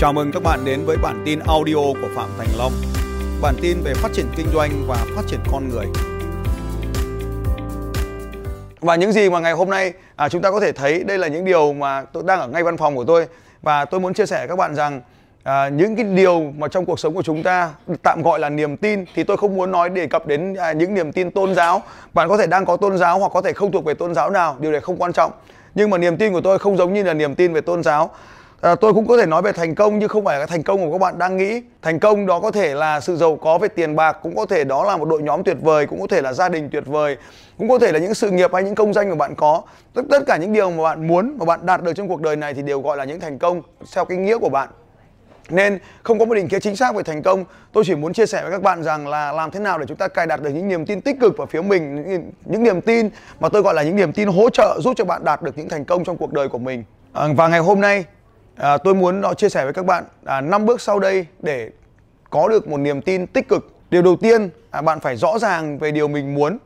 Chào mừng các bạn đến với bản tin audio của Phạm Thành Long. Bản tin về phát triển kinh doanh và phát triển con người. Và những gì mà ngày hôm nay à, chúng ta có thể thấy đây là những điều mà tôi đang ở ngay văn phòng của tôi và tôi muốn chia sẻ với các bạn rằng à, những cái điều mà trong cuộc sống của chúng ta tạm gọi là niềm tin thì tôi không muốn nói đề cập đến à, những niềm tin tôn giáo. Bạn có thể đang có tôn giáo hoặc có thể không thuộc về tôn giáo nào, điều này không quan trọng. Nhưng mà niềm tin của tôi không giống như là niềm tin về tôn giáo À, tôi cũng có thể nói về thành công nhưng không phải là thành công của các bạn đang nghĩ. Thành công đó có thể là sự giàu có về tiền bạc, cũng có thể đó là một đội nhóm tuyệt vời, cũng có thể là gia đình tuyệt vời, cũng có thể là những sự nghiệp hay những công danh mà bạn có. Tất tất cả những điều mà bạn muốn mà bạn đạt được trong cuộc đời này thì đều gọi là những thành công theo cái nghĩa của bạn. Nên không có một định nghĩa chính xác về thành công. Tôi chỉ muốn chia sẻ với các bạn rằng là làm thế nào để chúng ta cài đặt được những niềm tin tích cực vào phía mình, những, những niềm tin mà tôi gọi là những niềm tin hỗ trợ giúp cho bạn đạt được những thành công trong cuộc đời của mình. À, và ngày hôm nay à, tôi muốn nó chia sẻ với các bạn à, 5 bước sau đây để có được một niềm tin tích cực. Điều đầu tiên à, bạn phải rõ ràng về điều mình muốn.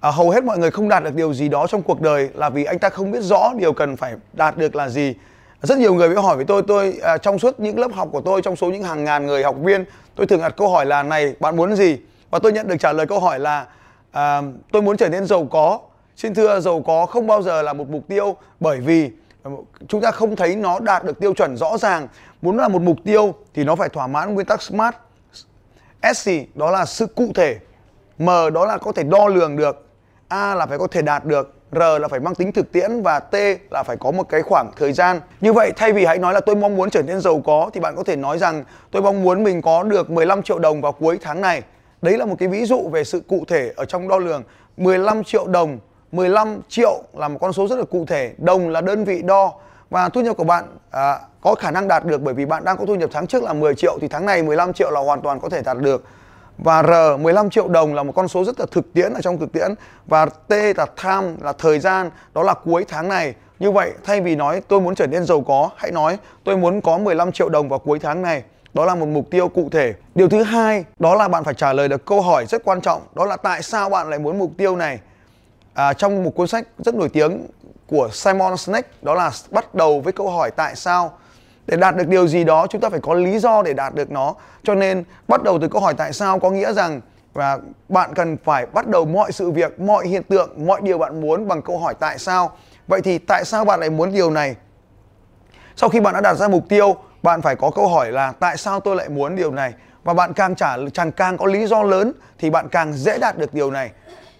À, hầu hết mọi người không đạt được điều gì đó trong cuộc đời là vì anh ta không biết rõ điều cần phải đạt được là gì. Rất nhiều người mới hỏi với tôi tôi à, trong suốt những lớp học của tôi trong số những hàng ngàn người học viên tôi thường đặt câu hỏi là này bạn muốn gì? Và tôi nhận được trả lời câu hỏi là à, tôi muốn trở nên giàu có. Xin thưa giàu có không bao giờ là một mục tiêu bởi vì chúng ta không thấy nó đạt được tiêu chuẩn rõ ràng muốn là một mục tiêu thì nó phải thỏa mãn nguyên tắc smart S đó là sự cụ thể M đó là có thể đo lường được A là phải có thể đạt được R là phải mang tính thực tiễn và T là phải có một cái khoảng thời gian. Như vậy, thay vì hãy nói là tôi mong muốn trở nên giàu có, thì bạn có thể nói rằng tôi mong muốn mình có được 15 triệu đồng vào cuối tháng này. Đấy là một cái ví dụ về sự cụ thể ở trong đo lường. 15 triệu đồng 15 triệu là một con số rất là cụ thể, đồng là đơn vị đo và thu nhập của bạn à, có khả năng đạt được bởi vì bạn đang có thu nhập tháng trước là 10 triệu thì tháng này 15 triệu là hoàn toàn có thể đạt được. Và R 15 triệu đồng là một con số rất là thực tiễn ở trong thực tiễn và T là time là thời gian đó là cuối tháng này. Như vậy thay vì nói tôi muốn trở nên giàu có, hãy nói tôi muốn có 15 triệu đồng vào cuối tháng này. Đó là một mục tiêu cụ thể. Điều thứ hai đó là bạn phải trả lời được câu hỏi rất quan trọng, đó là tại sao bạn lại muốn mục tiêu này? À, trong một cuốn sách rất nổi tiếng của Simon Sinek đó là bắt đầu với câu hỏi tại sao. Để đạt được điều gì đó chúng ta phải có lý do để đạt được nó. Cho nên bắt đầu từ câu hỏi tại sao có nghĩa rằng và bạn cần phải bắt đầu mọi sự việc mọi hiện tượng mọi điều bạn muốn bằng câu hỏi tại sao. Vậy thì tại sao bạn lại muốn điều này? Sau khi bạn đã đặt ra mục tiêu bạn phải có câu hỏi là tại sao tôi lại muốn điều này? Và bạn càng trả càng càng có lý do lớn thì bạn càng dễ đạt được điều này.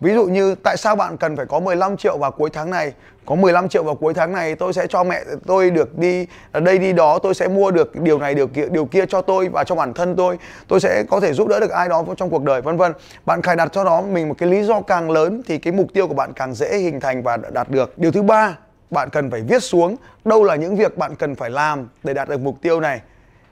Ví dụ như tại sao bạn cần phải có 15 triệu vào cuối tháng này? Có 15 triệu vào cuối tháng này tôi sẽ cho mẹ tôi được đi ở đây đi đó, tôi sẽ mua được điều này điều kia điều kia cho tôi và cho bản thân tôi. Tôi sẽ có thể giúp đỡ được ai đó trong cuộc đời vân vân. Bạn cài đặt cho nó mình một cái lý do càng lớn thì cái mục tiêu của bạn càng dễ hình thành và đạt được. Điều thứ ba, bạn cần phải viết xuống đâu là những việc bạn cần phải làm để đạt được mục tiêu này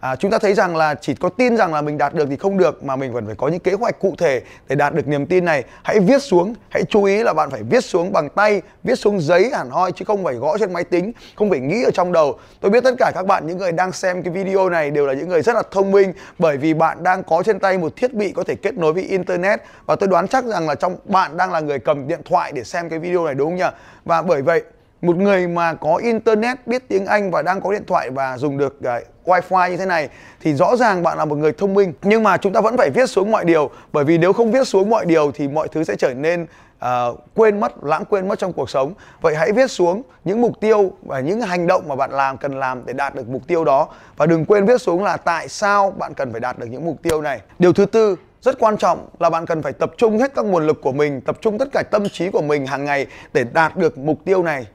À, chúng ta thấy rằng là chỉ có tin rằng là mình đạt được thì không được mà mình vẫn phải có những kế hoạch cụ thể để đạt được niềm tin này. Hãy viết xuống, hãy chú ý là bạn phải viết xuống bằng tay, viết xuống giấy hẳn hoi chứ không phải gõ trên máy tính, không phải nghĩ ở trong đầu. Tôi biết tất cả các bạn những người đang xem cái video này đều là những người rất là thông minh bởi vì bạn đang có trên tay một thiết bị có thể kết nối với internet và tôi đoán chắc rằng là trong bạn đang là người cầm điện thoại để xem cái video này đúng không nhỉ? Và bởi vậy một người mà có internet biết tiếng Anh và đang có điện thoại và dùng được cái wifi như thế này thì rõ ràng bạn là một người thông minh. Nhưng mà chúng ta vẫn phải viết xuống mọi điều bởi vì nếu không viết xuống mọi điều thì mọi thứ sẽ trở nên uh, quên mất lãng quên mất trong cuộc sống. Vậy hãy viết xuống những mục tiêu và những hành động mà bạn làm cần làm để đạt được mục tiêu đó. Và đừng quên viết xuống là tại sao bạn cần phải đạt được những mục tiêu này. Điều thứ tư rất quan trọng là bạn cần phải tập trung hết các nguồn lực của mình tập trung tất cả tâm trí của mình hàng ngày để đạt được mục tiêu này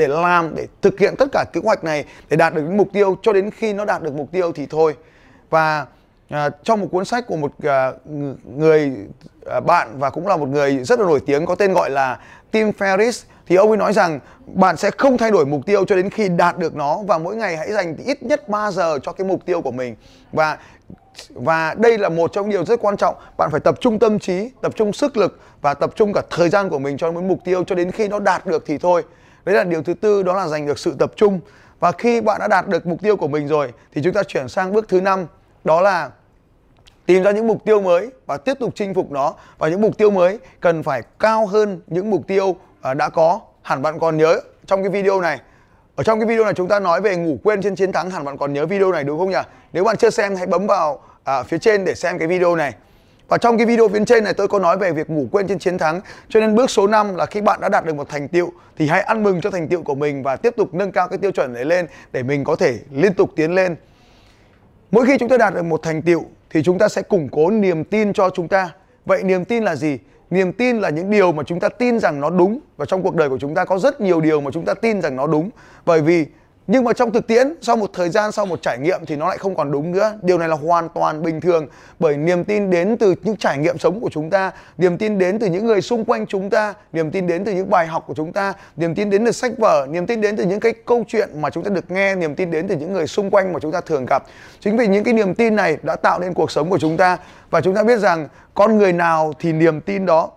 để làm để thực hiện tất cả kế hoạch này để đạt được những mục tiêu. Cho đến khi nó đạt được mục tiêu thì thôi. Và à, trong một cuốn sách của một à, người à, bạn và cũng là một người rất là nổi tiếng có tên gọi là Tim Ferriss thì ông ấy nói rằng bạn sẽ không thay đổi mục tiêu cho đến khi đạt được nó và mỗi ngày hãy dành ít nhất 3 giờ cho cái mục tiêu của mình. Và và đây là một trong điều rất quan trọng. Bạn phải tập trung tâm trí tập trung sức lực và tập trung cả thời gian của mình cho một mục tiêu. Cho đến khi nó đạt được thì thôi đấy là điều thứ tư đó là giành được sự tập trung. Và khi bạn đã đạt được mục tiêu của mình rồi thì chúng ta chuyển sang bước thứ năm đó là tìm ra những mục tiêu mới và tiếp tục chinh phục nó. Và những mục tiêu mới cần phải cao hơn những mục tiêu à, đã có. Hẳn bạn còn nhớ trong cái video này. Ở trong cái video này chúng ta nói về ngủ quên trên chiến thắng. Hẳn bạn còn nhớ video này đúng không nhỉ? Nếu bạn chưa xem hãy bấm vào à, phía trên để xem cái video này. Và trong cái video phía trên này, tôi có nói về việc ngủ quên trên chiến thắng Cho nên bước số 5 là khi bạn đã đạt được một thành tiệu Thì hãy ăn mừng cho thành tiệu của mình và tiếp tục nâng cao cái tiêu chuẩn đấy lên Để mình có thể liên tục tiến lên Mỗi khi chúng ta đạt được một thành tiệu thì chúng ta sẽ củng cố niềm tin cho chúng ta. Vậy niềm tin là gì? Niềm tin là những điều mà chúng ta tin rằng nó đúng và trong cuộc đời của chúng ta có rất nhiều điều mà chúng ta tin rằng nó đúng. Bởi vì nhưng mà trong thực tiễn, sau một thời gian, sau một trải nghiệm thì nó lại không còn đúng nữa. Điều này là hoàn toàn bình thường, bởi niềm tin đến từ những trải nghiệm sống của chúng ta, niềm tin đến từ những người xung quanh chúng ta, niềm tin đến từ những bài học của chúng ta, niềm tin đến từ sách vở, niềm tin đến từ những cái câu chuyện mà chúng ta được nghe, niềm tin đến từ những người xung quanh mà chúng ta thường gặp. Chính vì những cái niềm tin này đã tạo nên cuộc sống của chúng ta. Và chúng ta biết rằng con người nào thì niềm tin đó.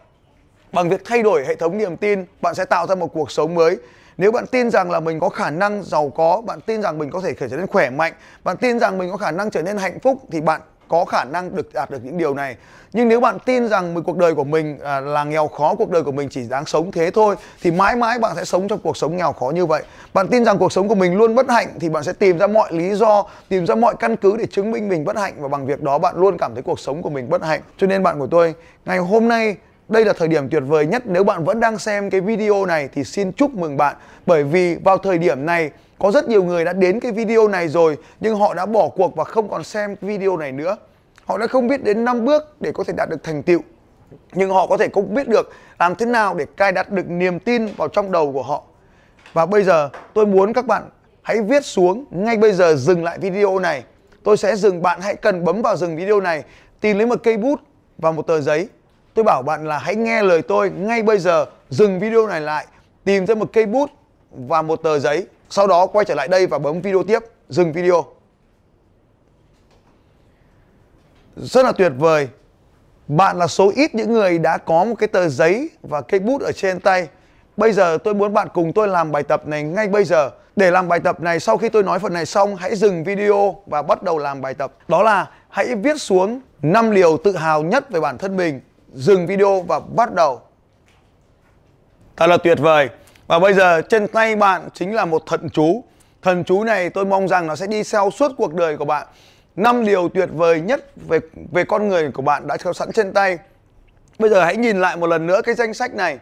Bằng việc thay đổi hệ thống niềm tin, bạn sẽ tạo ra một cuộc sống mới nếu bạn tin rằng là mình có khả năng giàu có, bạn tin rằng mình có thể trở nên khỏe mạnh, bạn tin rằng mình có khả năng trở nên hạnh phúc thì bạn có khả năng được đạt được những điều này. Nhưng nếu bạn tin rằng cuộc đời của mình à, là nghèo khó, cuộc đời của mình chỉ đáng sống thế thôi thì mãi mãi bạn sẽ sống trong cuộc sống nghèo khó như vậy. Bạn tin rằng cuộc sống của mình luôn bất hạnh thì bạn sẽ tìm ra mọi lý do, tìm ra mọi căn cứ để chứng minh mình bất hạnh và bằng việc đó bạn luôn cảm thấy cuộc sống của mình bất hạnh. Cho nên bạn của tôi, ngày hôm nay đây là thời điểm tuyệt vời nhất nếu bạn vẫn đang xem cái video này thì xin chúc mừng bạn bởi vì vào thời điểm này có rất nhiều người đã đến cái video này rồi nhưng họ đã bỏ cuộc và không còn xem video này nữa. Họ đã không biết đến 5 bước để có thể đạt được thành tựu. Nhưng họ có thể cũng biết được làm thế nào để cài đặt được niềm tin vào trong đầu của họ. Và bây giờ tôi muốn các bạn hãy viết xuống ngay bây giờ dừng lại video này. Tôi sẽ dừng bạn hãy cần bấm vào dừng video này, tìm lấy một cây bút và một tờ giấy tôi bảo bạn là hãy nghe lời tôi ngay bây giờ, dừng video này lại, tìm ra một cây bút và một tờ giấy, sau đó quay trở lại đây và bấm video tiếp, dừng video. Rất là tuyệt vời. Bạn là số ít những người đã có một cái tờ giấy và cây bút ở trên tay. Bây giờ tôi muốn bạn cùng tôi làm bài tập này ngay bây giờ. Để làm bài tập này, sau khi tôi nói phần này xong, hãy dừng video và bắt đầu làm bài tập. Đó là hãy viết xuống năm điều tự hào nhất về bản thân mình dừng video và bắt đầu. Thật là tuyệt vời. Và bây giờ trên tay bạn chính là một thần chú. Thần chú này tôi mong rằng nó sẽ đi theo suốt cuộc đời của bạn. Năm điều tuyệt vời nhất về về con người của bạn đã có sẵn trên tay. Bây giờ hãy nhìn lại một lần nữa cái danh sách này.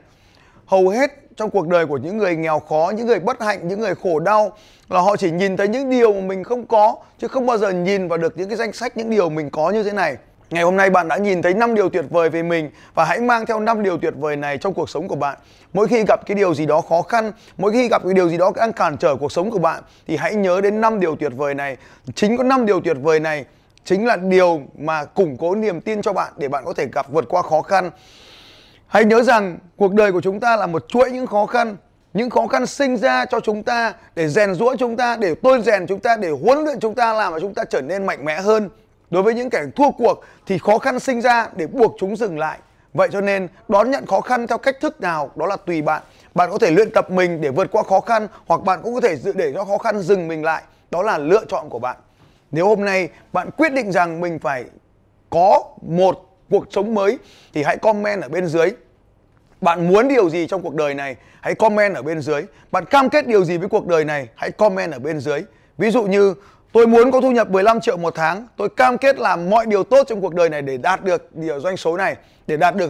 Hầu hết trong cuộc đời của những người nghèo khó, những người bất hạnh, những người khổ đau là họ chỉ nhìn thấy những điều mà mình không có chứ không bao giờ nhìn vào được những cái danh sách những điều mình có như thế này. Ngày hôm nay bạn đã nhìn thấy 5 điều tuyệt vời về mình và hãy mang theo 5 điều tuyệt vời này trong cuộc sống của bạn. Mỗi khi gặp cái điều gì đó khó khăn, mỗi khi gặp cái điều gì đó đang cản trở cuộc sống của bạn thì hãy nhớ đến 5 điều tuyệt vời này. Chính có 5 điều tuyệt vời này chính là điều mà củng cố niềm tin cho bạn để bạn có thể gặp vượt qua khó khăn. Hãy nhớ rằng cuộc đời của chúng ta là một chuỗi những khó khăn những khó khăn sinh ra cho chúng ta để rèn rũa chúng ta để tôi rèn chúng ta để huấn luyện chúng ta làm cho chúng ta trở nên mạnh mẽ hơn Đối với những kẻ thua cuộc thì khó khăn sinh ra để buộc chúng dừng lại. Vậy cho nên, đón nhận khó khăn theo cách thức nào đó là tùy bạn. Bạn có thể luyện tập mình để vượt qua khó khăn hoặc bạn cũng có thể dự để cho khó khăn dừng mình lại. Đó là lựa chọn của bạn. Nếu hôm nay bạn quyết định rằng mình phải có một cuộc sống mới thì hãy comment ở bên dưới. Bạn muốn điều gì trong cuộc đời này? Hãy comment ở bên dưới. Bạn cam kết điều gì với cuộc đời này? Hãy comment ở bên dưới. Ví dụ như Tôi muốn có thu nhập 15 triệu một tháng. Tôi cam kết làm mọi điều tốt trong cuộc đời này để đạt được điều doanh số này, để đạt được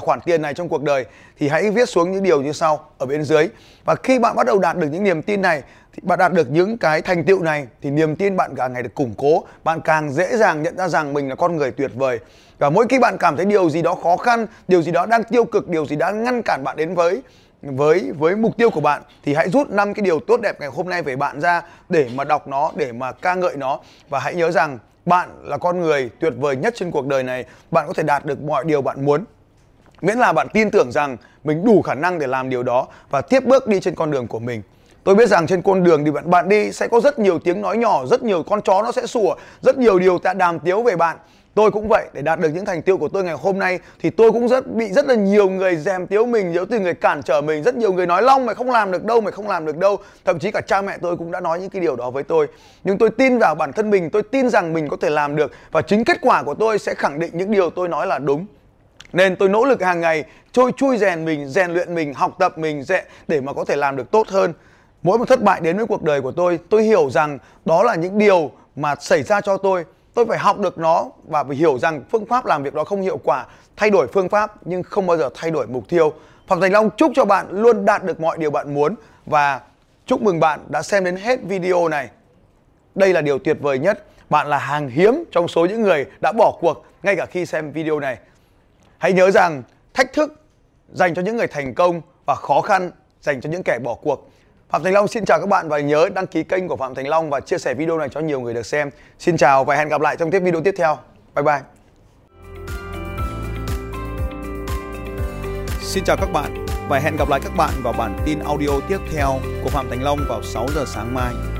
khoản tiền này trong cuộc đời thì hãy viết xuống những điều như sau ở bên dưới. Và khi bạn bắt đầu đạt được những niềm tin này thì bạn đạt được những cái thành tựu này thì niềm tin bạn càng ngày được củng cố, bạn càng dễ dàng nhận ra rằng mình là con người tuyệt vời. Và mỗi khi bạn cảm thấy điều gì đó khó khăn, điều gì đó đang tiêu cực, điều gì đó ngăn cản bạn đến với với với mục tiêu của bạn thì hãy rút năm cái điều tốt đẹp ngày hôm nay về bạn ra để mà đọc nó để mà ca ngợi nó. Và hãy nhớ rằng bạn là con người tuyệt vời nhất trên cuộc đời này. Bạn có thể đạt được mọi điều bạn muốn. Miễn là bạn tin tưởng rằng mình đủ khả năng để làm điều đó và tiếp bước đi trên con đường của mình. Tôi biết rằng trên con đường thì bạn bạn đi sẽ có rất nhiều tiếng nói nhỏ, rất nhiều con chó nó sẽ sủa, rất nhiều điều ta đàm tiếu về bạn. Tôi cũng vậy để đạt được những thành tiêu của tôi ngày hôm nay thì tôi cũng rất bị rất là nhiều người dèm tiếu mình, nhiều từ người cản trở mình, rất nhiều người nói long mày không làm được đâu, mày không làm được đâu. Thậm chí cả cha mẹ tôi cũng đã nói những cái điều đó với tôi. Nhưng tôi tin vào bản thân mình, tôi tin rằng mình có thể làm được và chính kết quả của tôi sẽ khẳng định những điều tôi nói là đúng. Nên tôi nỗ lực hàng ngày trôi chui rèn mình, rèn luyện mình, học tập mình để mà có thể làm được tốt hơn. mỗi một thất bại đến với cuộc đời của tôi tôi hiểu rằng đó là những điều mà xảy ra cho tôi tôi phải học được nó và phải hiểu rằng phương pháp làm việc đó không hiệu quả, thay đổi phương pháp nhưng không bao giờ thay đổi mục tiêu. Phạm thành long, chúc cho bạn luôn đạt được mọi điều bạn muốn và chúc mừng bạn đã xem đến hết video này. Đây là điều tuyệt vời nhất, bạn là hàng hiếm trong số những người đã bỏ cuộc ngay cả khi xem video này. Hãy nhớ rằng thách thức dành cho những người thành công và khó khăn dành cho những kẻ bỏ cuộc. Phạm Thành Long xin chào các bạn và nhớ đăng ký kênh của Phạm Thành Long và chia sẻ video này cho nhiều người được xem. Xin chào và hẹn gặp lại trong tiếp video tiếp theo. Bye bye. Xin chào các bạn và hẹn gặp lại các bạn vào bản tin audio tiếp theo của Phạm Thành Long vào 6 giờ sáng mai.